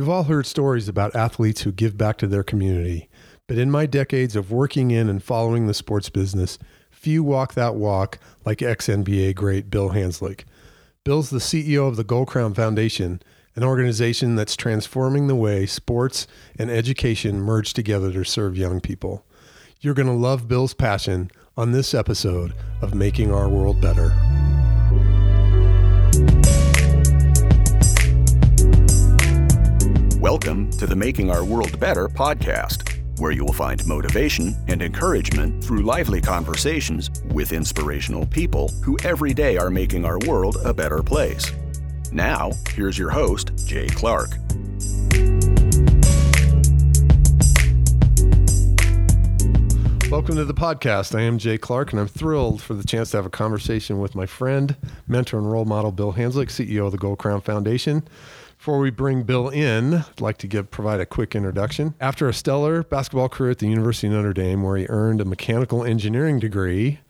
We've all heard stories about athletes who give back to their community, but in my decades of working in and following the sports business, few walk that walk like ex NBA great Bill Hanzlik. Bill's the CEO of the Gold Crown Foundation, an organization that's transforming the way sports and education merge together to serve young people. You're going to love Bill's passion on this episode of Making Our World Better. Welcome to the Making Our World Better podcast, where you will find motivation and encouragement through lively conversations with inspirational people who every day are making our world a better place. Now, here's your host, Jay Clark. Welcome to the podcast. I am Jay Clark, and I'm thrilled for the chance to have a conversation with my friend, mentor, and role model, Bill Hanzlik, CEO of the Gold Crown Foundation. Before we bring Bill in, I'd like to give provide a quick introduction. After a stellar basketball career at the University of Notre Dame, where he earned a mechanical engineering degree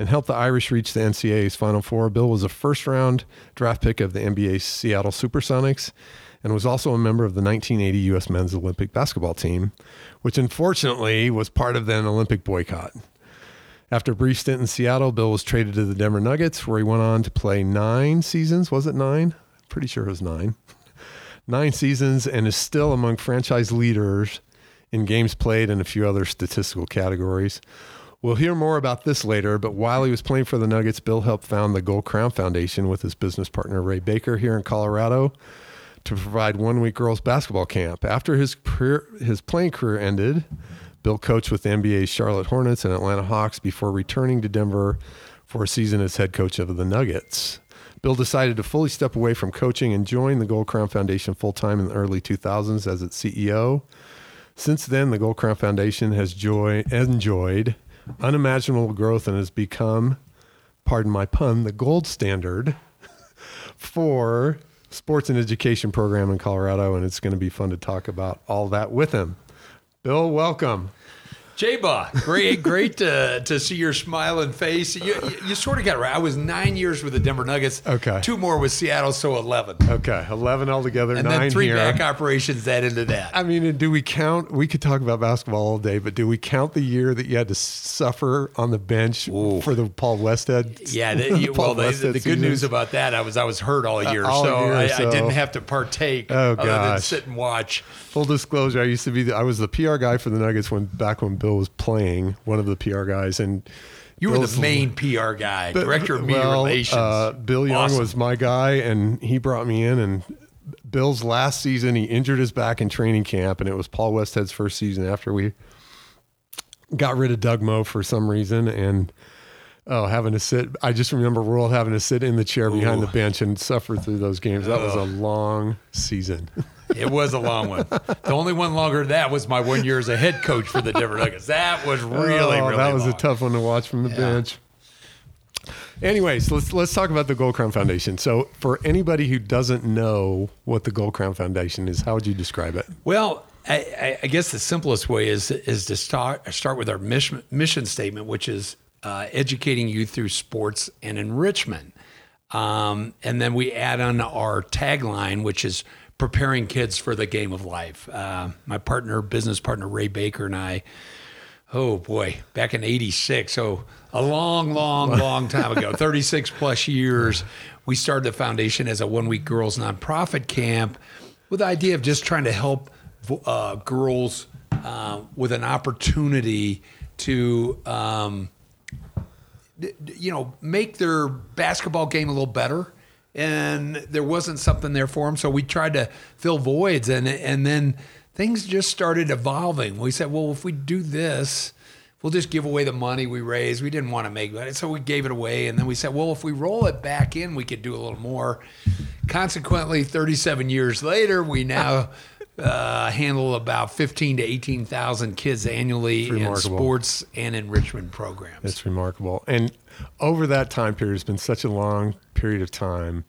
and helped the Irish reach the NCAA's Final Four, Bill was a first round draft pick of the NBA Seattle Supersonics and was also a member of the 1980 U.S. men's Olympic basketball team, which unfortunately was part of the Olympic boycott. After a brief stint in Seattle, Bill was traded to the Denver Nuggets, where he went on to play nine seasons. Was it nine? Pretty sure it was nine nine seasons and is still among franchise leaders in games played and a few other statistical categories. We'll hear more about this later, but while he was playing for the Nuggets, Bill helped found the Gold Crown Foundation with his business partner Ray Baker here in Colorado to provide one week girls basketball camp. After his career, his playing career ended, Bill coached with the NBA's Charlotte Hornets and Atlanta Hawks before returning to Denver for a season as head coach of the Nuggets. Bill decided to fully step away from coaching and join the Gold Crown Foundation full time in the early 2000s as its CEO. Since then, the Gold Crown Foundation has joy, enjoyed unimaginable growth and has become, pardon my pun, the gold standard for sports and education program in Colorado. And it's going to be fun to talk about all that with him. Bill, welcome. J-Ba, great, great to, to see your smiling face. You, you, you, sort of got it right. I was nine years with the Denver Nuggets. Okay. Two more with Seattle, so 11. Okay, 11 altogether, and nine then three here. back operations that into that. I mean, do we count? We could talk about basketball all day, but do we count the year that you had to suffer on the bench Ooh. for the Paul Westhead? Yeah, the, you, well, the, the, good news about that, I was I was hurt all year, uh, all so, year I, so, I, didn't have to partake oh, other gosh. than sit and watch. Full disclosure, I used to be the, I was the PR guy for the Nuggets when back when Bill was playing one of the PR guys, and you were the main PR guy, but, director of media well, relations. Uh, Bill Young awesome. was my guy, and he brought me in. And Bill's last season, he injured his back in training camp, and it was Paul Westhead's first season after we got rid of Doug Moe for some reason, and oh, having to sit. I just remember World having to sit in the chair behind Ooh. the bench and suffer through those games. That was a long season. It was a long one. The only one longer than that was my one year as a head coach for the Denver Nuggets. That was really, oh, really That was long. a tough one to watch from the yeah. bench. Anyways, let's let's talk about the Gold Crown Foundation. So, for anybody who doesn't know what the Gold Crown Foundation is, how would you describe it? Well, I, I guess the simplest way is is to start start with our mission mission statement, which is uh, educating youth through sports and enrichment, um, and then we add on our tagline, which is preparing kids for the game of life. Uh, my partner, business partner Ray Baker, and I, oh boy, back in '86, so a long, long, long time ago, 36 plus years, we started the foundation as a one week girls nonprofit camp with the idea of just trying to help uh, girls uh, with an opportunity to. Um, you know, make their basketball game a little better and there wasn't something there for them. So we tried to fill voids, and and then things just started evolving. We said, well, if we do this, we'll just give away the money we raised. We didn't want to make money, so we gave it away. And then we said, well, if we roll it back in, we could do a little more. Consequently, 37 years later, we now. Uh, handle about 15 to 18,000 kids annually in sports and enrichment programs. That's remarkable. And over that time period, it's been such a long period of time.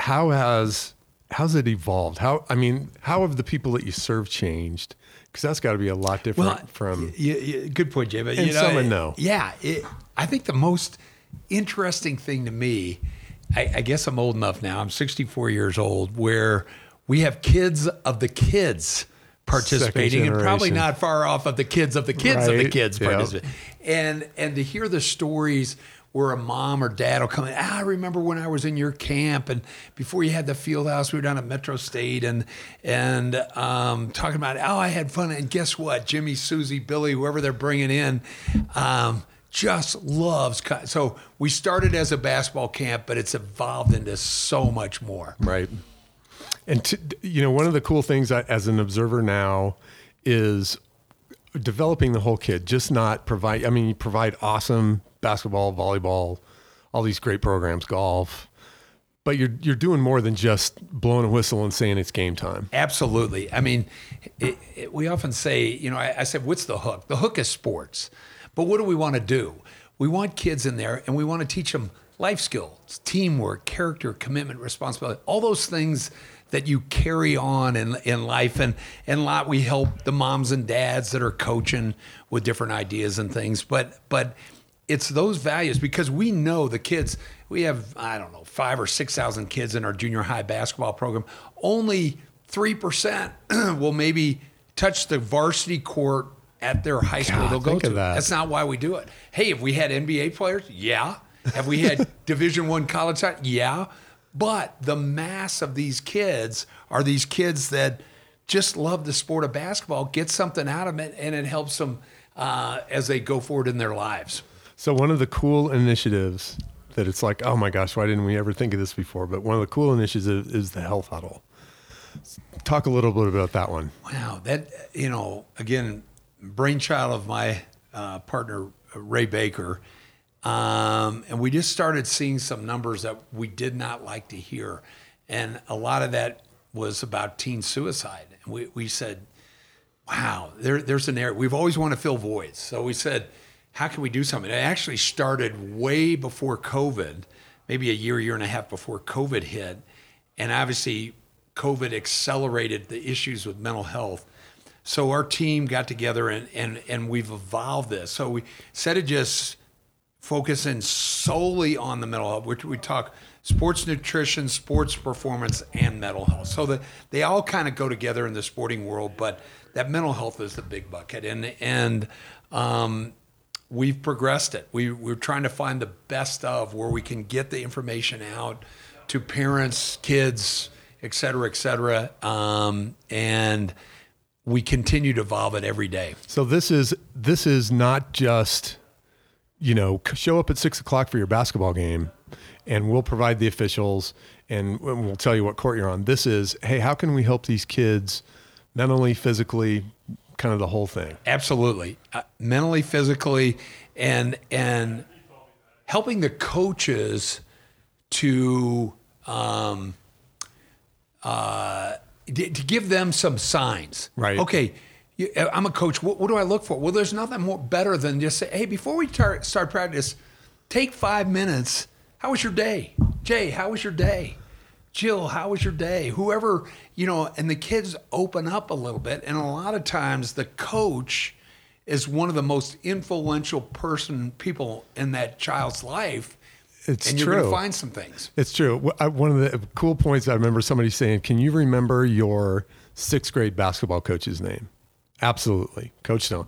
How has how's it evolved? How I mean, how have the people that you serve changed? Because that's got to be a lot different well, from. Yeah, yeah, good point, Jay. But and you know, some know. Yeah, it, I think the most interesting thing to me, I, I guess I'm old enough now. I'm 64 years old, where we have kids of the kids participating and probably not far off of the kids of the kids of the kids participating. And and to hear the stories where a mom or dad will come in, ah, I remember when I was in your camp and before you had the field house, we were down at Metro State and and um, talking about oh I had fun and guess what? Jimmy, Susie, Billy, whoever they're bringing in, um, just loves. So we started as a basketball camp, but it's evolved into so much more. Right. And to, you know, one of the cool things I, as an observer now is developing the whole kid. Just not provide. I mean, you provide awesome basketball, volleyball, all these great programs, golf, but you're you're doing more than just blowing a whistle and saying it's game time. Absolutely. I mean, it, it, we often say, you know, I, I said, what's the hook? The hook is sports. But what do we want to do? We want kids in there and we want to teach them life skills, teamwork, character, commitment, responsibility, all those things that you carry on in, in life. And, and a lot we help the moms and dads that are coaching with different ideas and things. But, but it's those values because we know the kids we have i don't know five or six thousand kids in our junior high basketball program only 3% will maybe touch the varsity court at their high school God, they'll go to that. that's not why we do it hey if we had nba players yeah have we had division one college yeah but the mass of these kids are these kids that just love the sport of basketball get something out of it and it helps them uh, as they go forward in their lives So one of the cool initiatives that it's like, oh my gosh, why didn't we ever think of this before? But one of the cool initiatives is the health huddle. Talk a little bit about that one. Wow, that you know, again, brainchild of my uh, partner Ray Baker, um, and we just started seeing some numbers that we did not like to hear, and a lot of that was about teen suicide. And we we said, wow, there, there's an area we've always wanted to fill voids. So we said, how can we do something? It actually started way before COVID, maybe a year, year and a half before COVID hit, and obviously COVID accelerated the issues with mental health. So our team got together and and and we've evolved this. So we instead of just focusing solely on the mental health, which we talk sports nutrition, sports performance, and mental health. So that they all kind of go together in the sporting world, but that mental health is the big bucket. And and um, we've progressed it. We we're trying to find the best of where we can get the information out to parents, kids, et cetera, et cetera. Um, and we continue to evolve it every day. So this is this is not just you know show up at six o'clock for your basketball game, and we'll provide the officials and we'll tell you what court you're on. This is hey, how can we help these kids mentally, physically, kind of the whole thing. Absolutely, uh, mentally, physically, and and helping the coaches to um, uh, to give them some signs. Right. Okay. Uh, I'm a coach. What, what do I look for? Well, there's nothing more better than just say, "Hey, before we tar- start practice, take five minutes. How was your day, Jay? How was your day? Jill, how was your day? Whoever, you know, and the kids open up a little bit. And a lot of times the coach is one of the most influential person people in that child's life. It's and you're going to find some things. It's true. I- One of the cool points I remember somebody saying, "Can you remember your sixth grade basketball coach's name?" Absolutely, Coach Stone.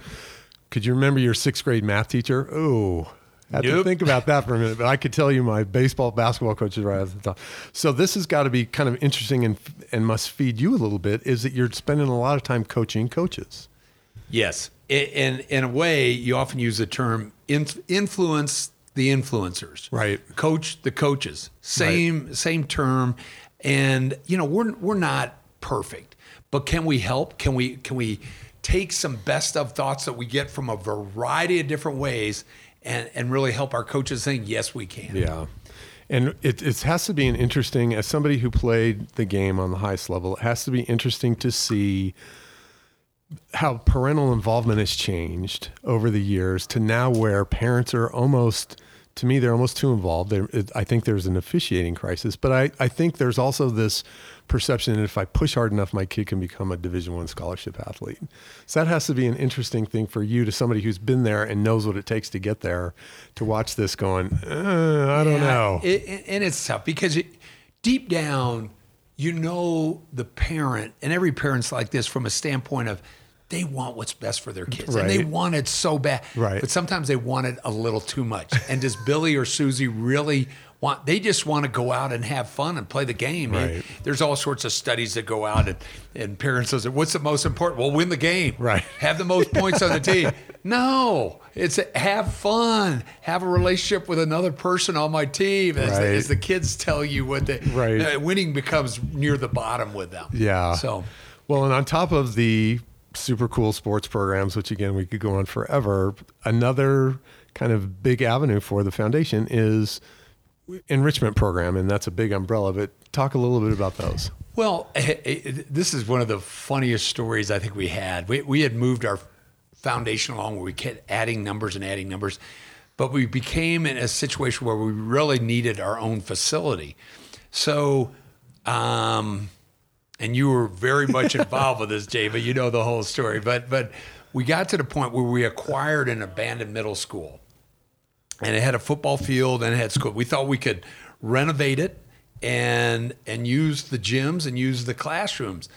Could you remember your sixth grade math teacher? Oh, I had to think about that for a minute, but I could tell you my baseball, basketball coaches right off the top. So this has got to be kind of interesting and and must feed you a little bit. Is that you're spending a lot of time coaching coaches? Yes. In, in a way, you often use the term inf- influence the influencers. Right. Coach the coaches. Same same term. And you know, we're we're not perfect, but can we help? Can we can we take some best of thoughts that we get from a variety of different ways and, and really help our coaches think, yes, we can. Yeah. And it, it has to be an interesting, as somebody who played the game on the highest level, it has to be interesting to see how parental involvement has changed over the years to now where parents are almost, to me, they're almost too involved. It, I think there's an officiating crisis, but I, I think there's also this perception that if I push hard enough, my kid can become a Division One scholarship athlete. So that has to be an interesting thing for you, to somebody who's been there and knows what it takes to get there, to watch this going. Uh, I don't Yeah, know. it- and it's tough because it, deep down, you know the parent, and every parent's like this from a standpoint of they want what's best for their kids, and they want it so bad. Right. But sometimes they want it a little too much. And does Billy or Susie really want? They just want to go out and have fun and play the game. Right. There's all sorts of studies that go out, and, and parents say, "What's the most important? Well, win the game. Right. Have the most points on the team." No, it's have fun, have a relationship with another person on my team. As, Right. as the kids tell you what they, Right. uh, winning becomes near the bottom with them. Yeah. So Well, and on top of the super cool sports programs, which again we could go on forever, another kind of big avenue for the foundation is enrichment program, and that's a big umbrella. But talk a little bit about those. Well, this is one of the funniest stories I think we had. We, we had moved our foundation along where we kept adding numbers and adding numbers, but we became in a situation where we really needed our own facility. So, um, and you were very much involved with this, Jay, but you know the whole story. But but we got to the point where we acquired an abandoned middle school and it had a football field and it had school. We thought we could renovate it and and use the gyms and use the classrooms.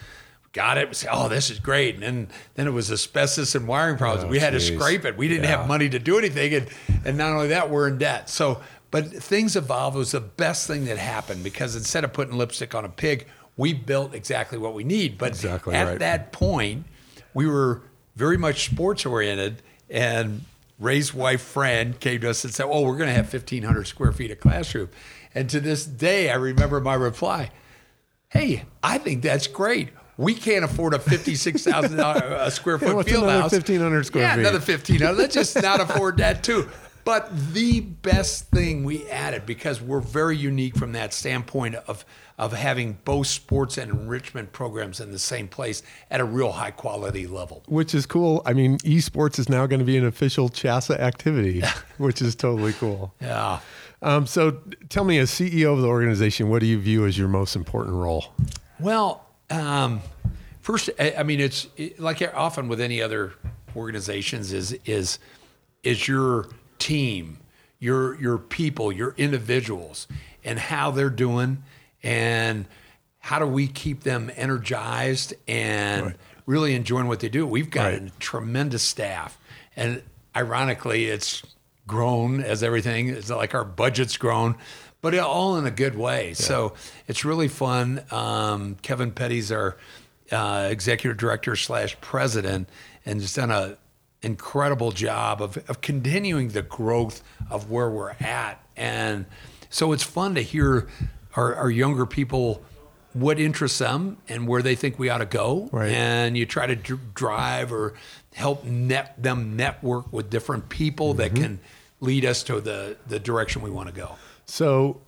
Got it. We said, oh, this is great. And then, then it was asbestos and wiring problems. Oh, we had geez. to scrape it. We didn't Yeah. have money to do anything. And, and not only that, we're in debt. So, but things evolved. It was the best thing that happened because instead of putting lipstick on a pig, we built exactly what we need. But Exactly at right. that point, we were very much sports oriented and Ray's wife friend came to us and said, "Oh, we're going to have 1500 square feet of classroom." And to this day, I remember my reply, "Hey, I think that's great. We can't afford a fifty-six thousand a square foot field another house. 1,500 square yeah, feet? another fifteen hundred. Let's just not afford that too." But the best thing we added because we're very unique from that standpoint of of having both sports and enrichment programs in the same place at a real high quality level. Which is cool. I mean, esports is now going to be an official CHSAA activity, which is totally cool. Yeah. Um, so, tell me, as CEO of the organization, what do you view as your most important role? Well, um, first, I, I mean, it's it, like often with any other organizations is is is your team, your your people, your individuals, and how they're doing, and how do we keep them energized and Right. really enjoying what they do. We've got Right. a tremendous staff, and ironically, it's grown as everything. It's like our budget's grown, but it, all in a good way. So it's really fun. Um, Kevin Petty's our uh, executive director slash president, and just done a incredible job of, of continuing the growth of where we're at. And so it's fun to hear our, our younger people what interests them and where they think we ought to go Right. and you try to dr- drive or help net them network with different people that Mm-hmm. can lead us to the the direction we want to go. So,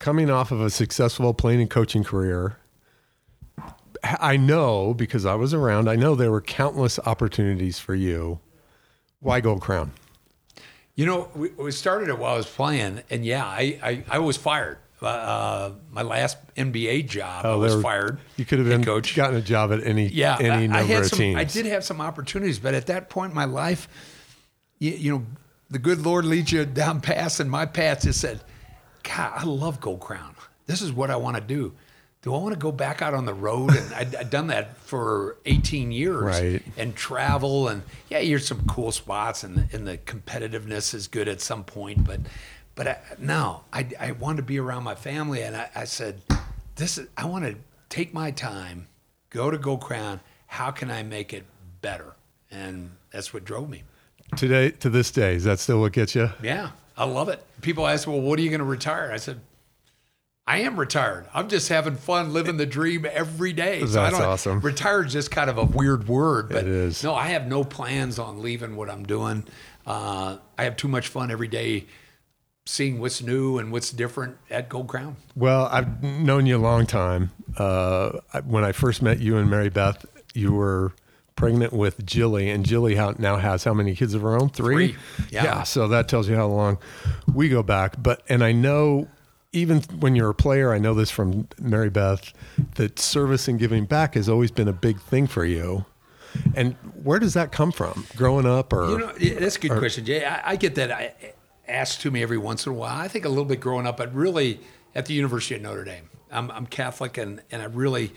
coming off of a successful playing and coaching career, I know because I was around, I know there were countless opportunities for you. Why Gold Crown? You know, we, we started it while I was playing, and yeah, I I, I was fired. Uh, my last NBA job, I was Oh, there were- fired. You could have been coach. gotten a job at any Yeah, any I, I number had of some. teams. I did have some opportunities, but at that point in my life, you, you know, the good Lord leads you down paths, and my path just said, "God, I love Gold Crown. This is what I want to do." Do I want to go back out on the road? And I'd, I'd done that for 18 years, Right. And travel, and yeah, here's some cool spots, and and the competitiveness is good at some point, but but I, no, I I wanted to be around my family, and I, I said, this is I want to take my time, go to Gold Crown. How can I make it better? And that's what drove me. Today to this day, is that still what gets you? Yeah, I love it. People ask, well, what are you going to retire? I said, I am retired. I'm just having fun living the dream every day. so I That's don't, awesome. Retired is just kind of a weird word, but It is. no, I have no plans on leaving what I'm doing. Uh, I have too much fun every day seeing what's new and what's different at Gold Crown. Well, I've known you a long time. Uh, when I first met you and Mary Beth, you were pregnant with Jilly, and Jilly now has how many kids of her own? Three. Three. Yeah. So that tells you how long we go back. But and I know even when you're a player, I know this from Mary Beth that service and giving back has always been a big thing for you. And where does that come from? Growing up, or You know, yeah, that's a good question, Jay. I, I get that I, asked to me every once in a while. I think a little bit growing up, but really at the University of Notre Dame. I'm, I'm Catholic, and and I really.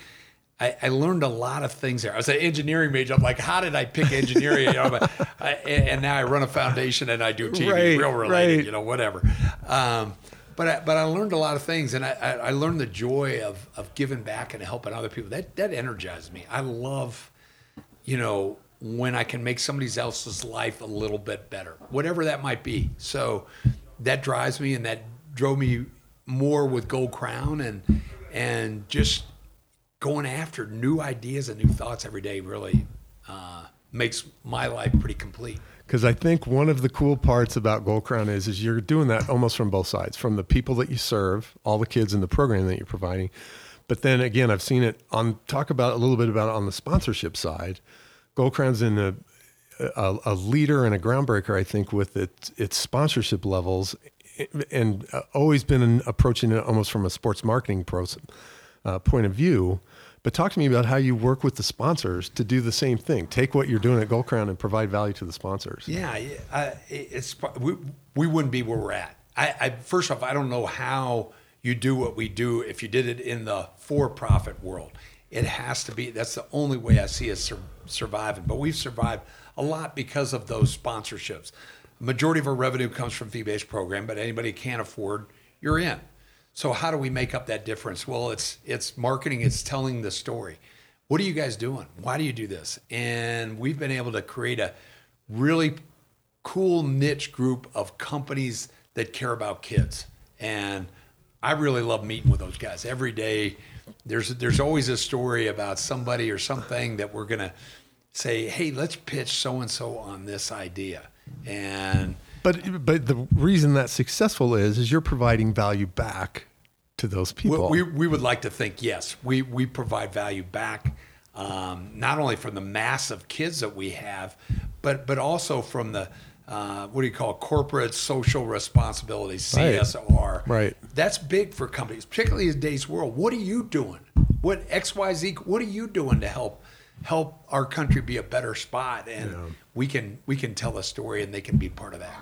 I, I learned a lot of things there. I was an engineering major. I'm like, how did I pick engineering? You know, but I, and now I run a foundation and I do TV, Right, real related, right. you know, whatever. Um, but I, but I learned a lot of things, and I, I, learned the joy of of giving back and helping other people. That that energized me. I love, you know, when I can make somebody else's life a little bit better, whatever that might be. So that drives me, and that drove me more with Gold Crown, and and just going after new ideas and new thoughts every day really uh, makes my life pretty complete. Because I think one of the cool parts about Gold Crown is is you're doing that almost from both sides, from the people that you serve, all the kids in the program that you're providing, but then again, I've seen it on talk about a little bit about on the sponsorship side. Gold Crown's in a, a, a leader and a groundbreaker, I think, with its its sponsorship levels, and uh, always been approaching it almost from a sports marketing uh, point of view. But talk to me about how you work with the sponsors to do the same thing. Take what you're doing at Gold Crown and provide value to the sponsors. Yeah, it's we, we wouldn't be where we're at. I, I first off, I don't know how you do what we do if you did it in the for-profit world. It has to be. That's the only way I see us sur- surviving. But we've survived a lot because of those sponsorships. Majority of our revenue comes from fee-based program, but anybody can't afford, you're in. So how do we make up that difference? Well, it's it's marketing, it's telling the story. What are you guys doing? Why do you do this? And we've been able to create a really cool niche group of companies that care about kids. And I really love meeting with those guys every day. There's there's always a story about somebody or something that we're gonna say, hey, let's pitch so and so on this idea. And But but the reason that's successful is is you're providing value back to those people. We, we, we would like to think yes, we we provide value back, um, not only from the mass of kids that we have, but but also from the uh, what do you call it? corporate social responsibility CSR. Right. That's big for companies, particularly in today's world. What are you doing? What X Y Z? What are you doing to help help our country be a better spot? And we can we can tell a story, and they can be part of that.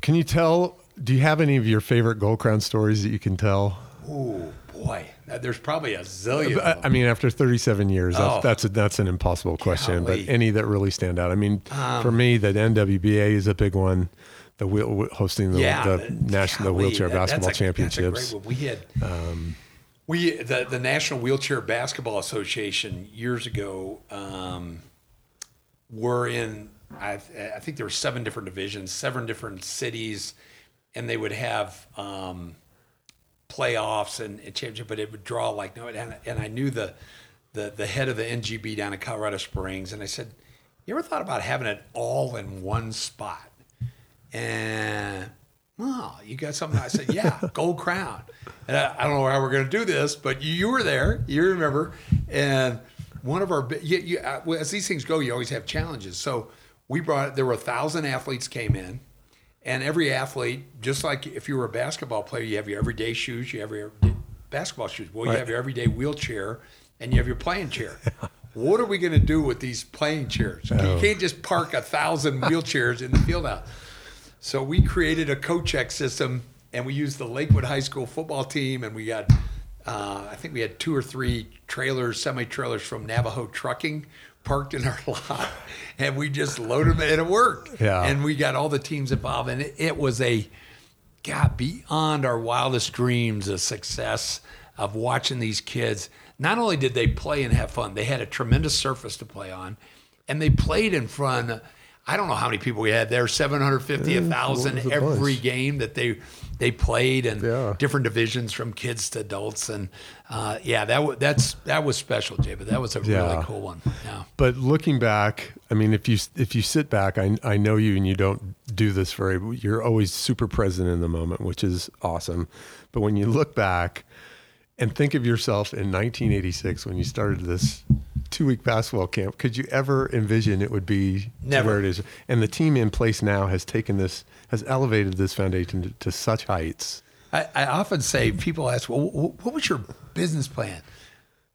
Can you tell? Do you have any of your favorite Gold Crown stories that you can tell? Oh boy, there's probably a zillion. I. I mean, after 37 years, Oh. that's that's, a, that's an impossible question. Golly. Um, But any that really stand out? I mean, for me, that NWBA is a big one. The wheel, hosting the, yeah, the national golly, wheelchair that- basketball a- championships. We had we the the National Wheelchair Basketball Association years ago um, were in I, I think there were seven different divisions, seven different cities, and they would have um, playoffs and, and championship, but it would draw like no. And, and I knew the, the the head of the NGB down in Colorado Springs, and I said, "You ever thought about having it all in one spot?" And well, you got something? I said, "Yeah, Gold Crown." And I, I don't know how we're going to do this, but you, you were there, you remember, and one of our you, you, uh, as these things go, you always have challenges. So we brought there were a thousand athletes came in. And every athlete, just like if you were a basketball player, you have your everyday shoes, you have your basketball shoes. Well, you Right. have your everyday wheelchair and you have your playing chair. what are we going to do with these playing chairs? You can't just park a thousand wheelchairs in the field out. So we created a co-check system, and we used the Lakewood High School football team, and we got, uh, I think we had two or three trailers, semi-trailers from Navajo Trucking parked in our lot, and we just loaded them, and it worked. Yeah. And we got all the teams involved, and it, it was a, God, beyond our wildest dreams, a success of watching these kids. Not only did they play and have fun, they had a tremendous surface to play on, and they played in front. I don't know how many people we had there 750, Yeah, 1,000 it was a every bunch. game that they they played, and Yeah. different divisions from kids to adults. And uh, yeah, that, w- that's, that was special, Jay, but that was a Yeah. really cool one. Yeah. But looking back, I mean, if you if you sit back, I I know you and you don't do this very. You're always super present in the moment, which is awesome. But when you look back and think of yourself in 1986 when you started this two week basketball camp, could you ever envision it would be Never. where it is? And the team in place now has taken this, has elevated this foundation to, to such heights. I, I often say people ask, well, what was your business plan?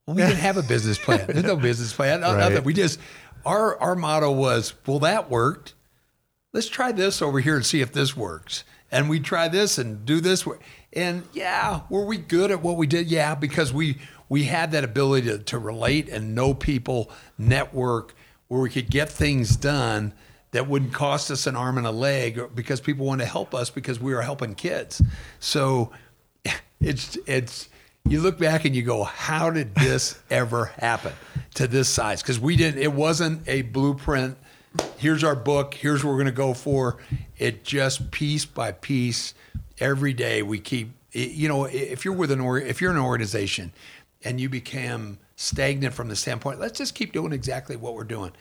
Well, we didn't have a business plan. There's no business plan. Right. nothing. We just our our motto was, well, that worked. Let's try this over here and see if this works. and we try this and do this. And yeah, were we good at what we did? Yeah, because we we had that ability to, to relate and know people, network, where we could get things done that wouldn't cost us an arm and a leg because people want to help us because we were helping kids. So it's it's you look back and you go, how did this ever happen to this size? Because we didn't. It wasn't a blueprint. Here's our book. Here's what we're going to go for. It just piece by piece, every day we keep. You know, if you're with an or if you're an organization, and you became stagnant from the standpoint, let's just keep doing exactly what we're doing.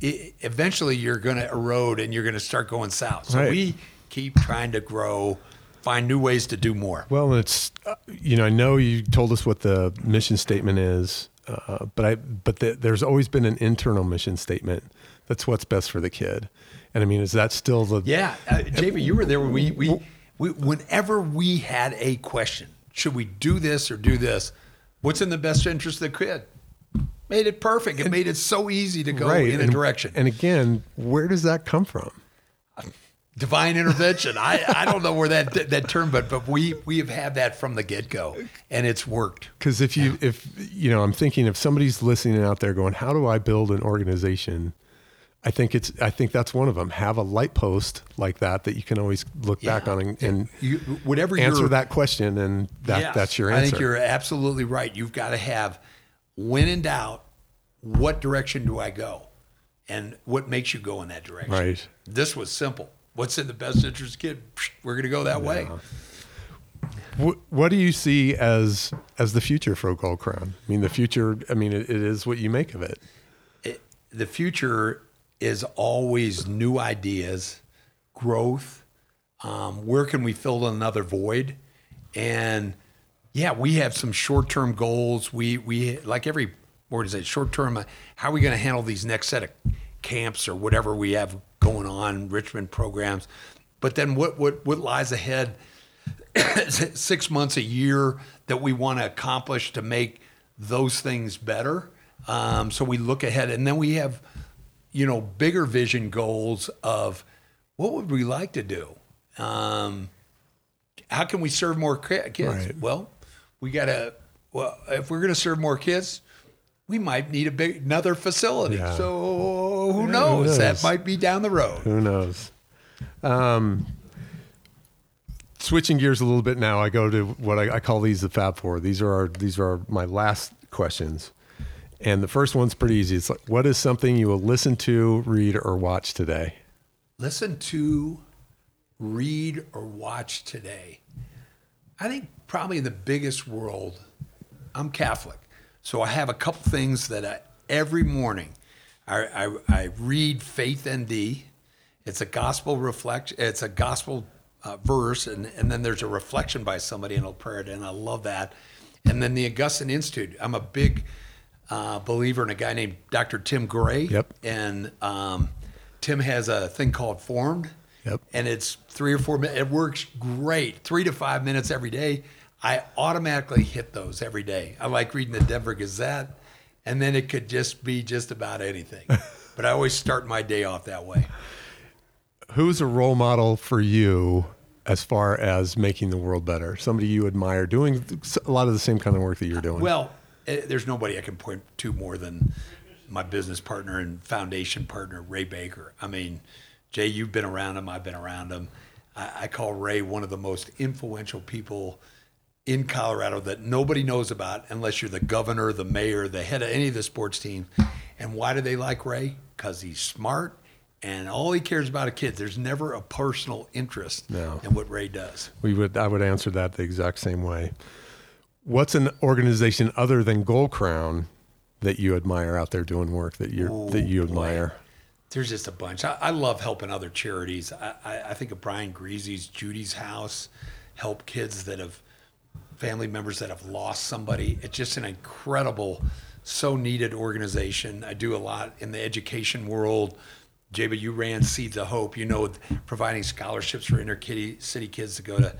It, eventually, you're going to erode and you're going to start going south. So Right. we keep trying to grow, find new ways to do more. Well, it's uh, you know I know you told us what the mission statement is, uh, but I but the, there's always been an internal mission statement. That's what's best for the kid, and I mean, is that still the Yeah, uh, you were there when we, we, we, whenever we had a question, should we do this or do this? What's in the best interest of the kid? Made it perfect. It made it so easy to go right. in a and, direction. And again, where does that come from? Divine intervention. I, I don't know where that that term, but but we we have had that from the get go, and it's worked. Because if you if you know, I'm thinking if somebody's listening out there going, how do I build an organization? I think it's I think that's one of them. Have a light post like that that you can always look back on and, and You, whatever answer that question, and that Yes, that's your answer. I think you're absolutely right. You've got to have, when in doubt, what direction do I go, and what makes you go in that direction. Right. This was simple. What's in the best interest, kid? We're going to go that way. What, what do you see as as the future for Gold Crown? I mean, the future. I mean, it, it is what you make of it. It- the future is always new ideas, growth. Um, where can we fill another void? And yeah, we have some short-term goals. We we like every what is it? short-term. uh, How are we going to handle these next set of camps or whatever we have going on, Richmond programs? But then what what what lies ahead? six months a year that we want to accomplish to make those things better. Um, so we look ahead, and then we have, you know, bigger vision goals of what would we like to do. Um, how can we serve more kids? Right. Well, we got to. Well, if we're going to serve more kids, we might need a big another facility. Yeah. So who who knows? That might be down the road. Who knows? Um, switching gears a little bit now, I go to what I, I call these the Fab Four. These are our these are our, my last questions, and the first one's pretty easy. It's like, what is something you will listen to, read, or watch today? listen to, read, or watch today? I think probably in the biggest world, I'm Catholic. So I have a couple things that I, every morning I, I, I read Faith ND. It's a gospel reflect. It's a gospel uh, verse, and, and then there's a reflection by somebody, and a prayer, and I love that. And then the Augustine Institute. I'm a big uh, believer in a guy named Dr. Tim Gray. Yep. And um, Tim has a thing called Formed. Yep. And it's three or four minutes. It works great. Three to five minutes every day. I automatically hit those every day. I like reading the Denver Gazette, and then it could just be just about anything. but I always start my day off that way. Who's a role model for you as far as making the world better? Somebody you admire doing a lot of the same kind of work that you're doing. Well, Eh, there's nobody I can point to more than my business partner and foundation partner, Ray Baker. I mean, Jay, you've been around him, I've been around him. I, I call Ray one of the most influential people in Colorado that nobody knows about unless you're the governor, the mayor, the head of any of the sports teams. And why do they like Ray? Because he's smart and all he cares about are kids. There's never a personal interest No. in what Ray does. We would I would answer that the exact same way. What's an organization other than Gold Crown that you admire out there doing work that you that you admire? There's just a bunch. I, I love helping other charities. I, I, I think of Brian Griese's Judi's House, help kids that have family members that have lost somebody. It's just an incredible, so needed organization. I do a lot in the education world. Jay, you ran Seeds of Hope. You know, providing scholarships for inner city kids to go to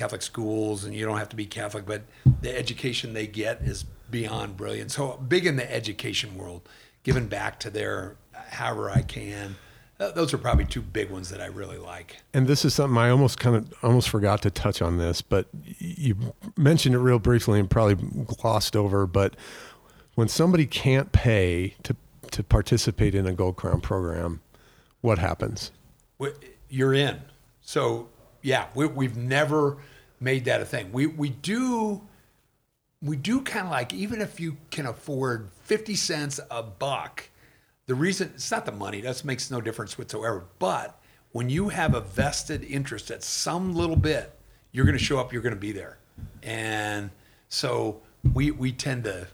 Catholic schools, and you don't have to be Catholic, but the education they get is beyond brilliant. So big in the education world, giving back to their however I can. those are probably two big ones that I really like. And this is something I almost kind of almost forgot to touch on this, but you mentioned it real briefly and probably glossed over. But when somebody can't pay to to participate in a Gold Crown program, what happens? You're in. So yeah, we, we've never made that a thing. We we do we do kind of like even if you can afford 50 cents a buck the reason it's not the money that makes no difference whatsoever but when you have a vested interest at some little bit you're going to show up you're going to be there and so we we tend to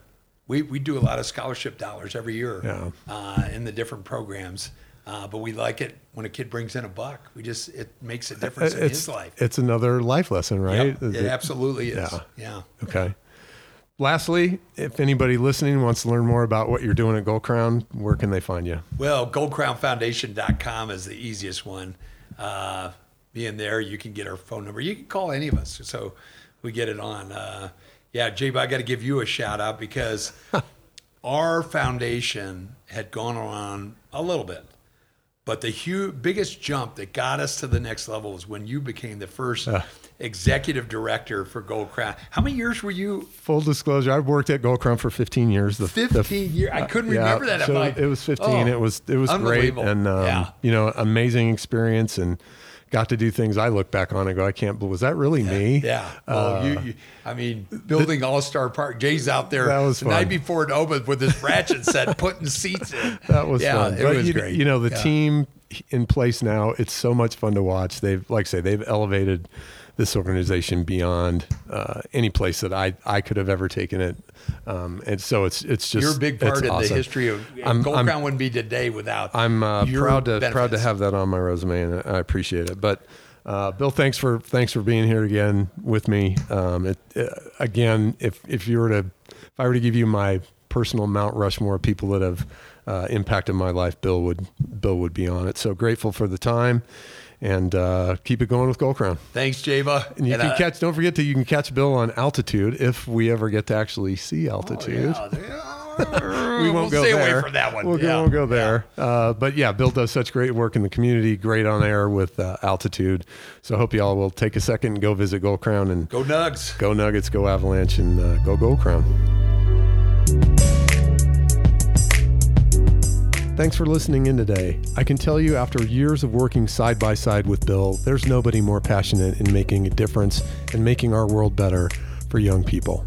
we, we do a lot of scholarship dollars every year Yeah. uh, in the different programs uh, but we like it when a kid brings in a buck we just it makes a difference in it's his life it's another life lesson, right? Yep, it absolutely is. Yeah. Yeah. Okay. Lastly, if anybody listening wants to learn more about what you're doing at Gold Crown, where can they find you? Well, goldcrownfoundation.com is the easiest one. Uh, being there, you can get our phone number. You can call any of us. So we get it on. Uh, yeah, Jabe, I got to give you a shout out because our foundation had gone on a little bit. But the huge, biggest jump that got us to the next level was when you became the first executive director for Gold Crown. How many years were you? Full disclosure, I've worked at Gold Crown for 15 years. The, the- 15 years. I couldn't yeah, remember that. So it was 15. oh, it was it was great and um, Yeah. you know amazing experience and got to do things I look back on and go I can't believe was that really me? Yeah. Well, you, uh, you, I mean, building All Star Park. Jay's out there That was the night before it opened with his ratchet set, putting seats in. That was yeah, fun. It But was you, great. You know, the Yeah. team in place now, it's so much fun to watch. They've, like I say, they've elevated this organization beyond uh, any place that I, I could have ever taken it. Um, and so it's it's just You're a big part of awesome. the history of I'm- Gold I'm- Crown wouldn't be today without. I'm uh, proud to proud to have that on my resume, and I appreciate it. But uh, Bill, thanks for thanks for being here again with me. Um, it, uh, again, if if you were to if I were to give you my personal Mount Rushmore of people that have uh, impacted my life, Bill would Bill would be on it. So grateful for the time, and uh, keep it going with Gold Crown. Thanks, Java. And you can uh, catch. Don't forget to you can catch Bill on altitude if we ever get to actually see altitude. Oh, yeah, we won't we'll go stay there. away from that one. We'll, yeah. go, won't go there. Uh, but yeah, Bill does such great work in the community. Great on air with uh, altitude. So I hope y'all will take a second and go visit Gold Crown and Go Nugs. go Nuggets, go Avalanche, and uh, go Gold Crown. Thanks for listening in today. I can tell you, after years of working side by side with Bill, there's nobody more passionate in making a difference and making our world better for young people.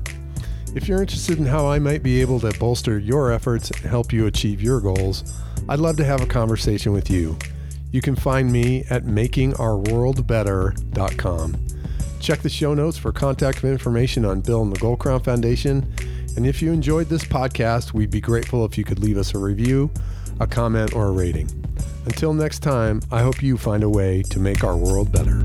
If you're interested in how I might be able to bolster your efforts and help you achieve your goals, I'd love to have a conversation with you. You can find me at makingourworldbetter.com. Check the show notes for contact information on Bill and the Gold Crown Foundation. And if you enjoyed this podcast, we'd be grateful if you could leave us a review, a comment, or a rating. Until next time, I hope you find a way to make our world better.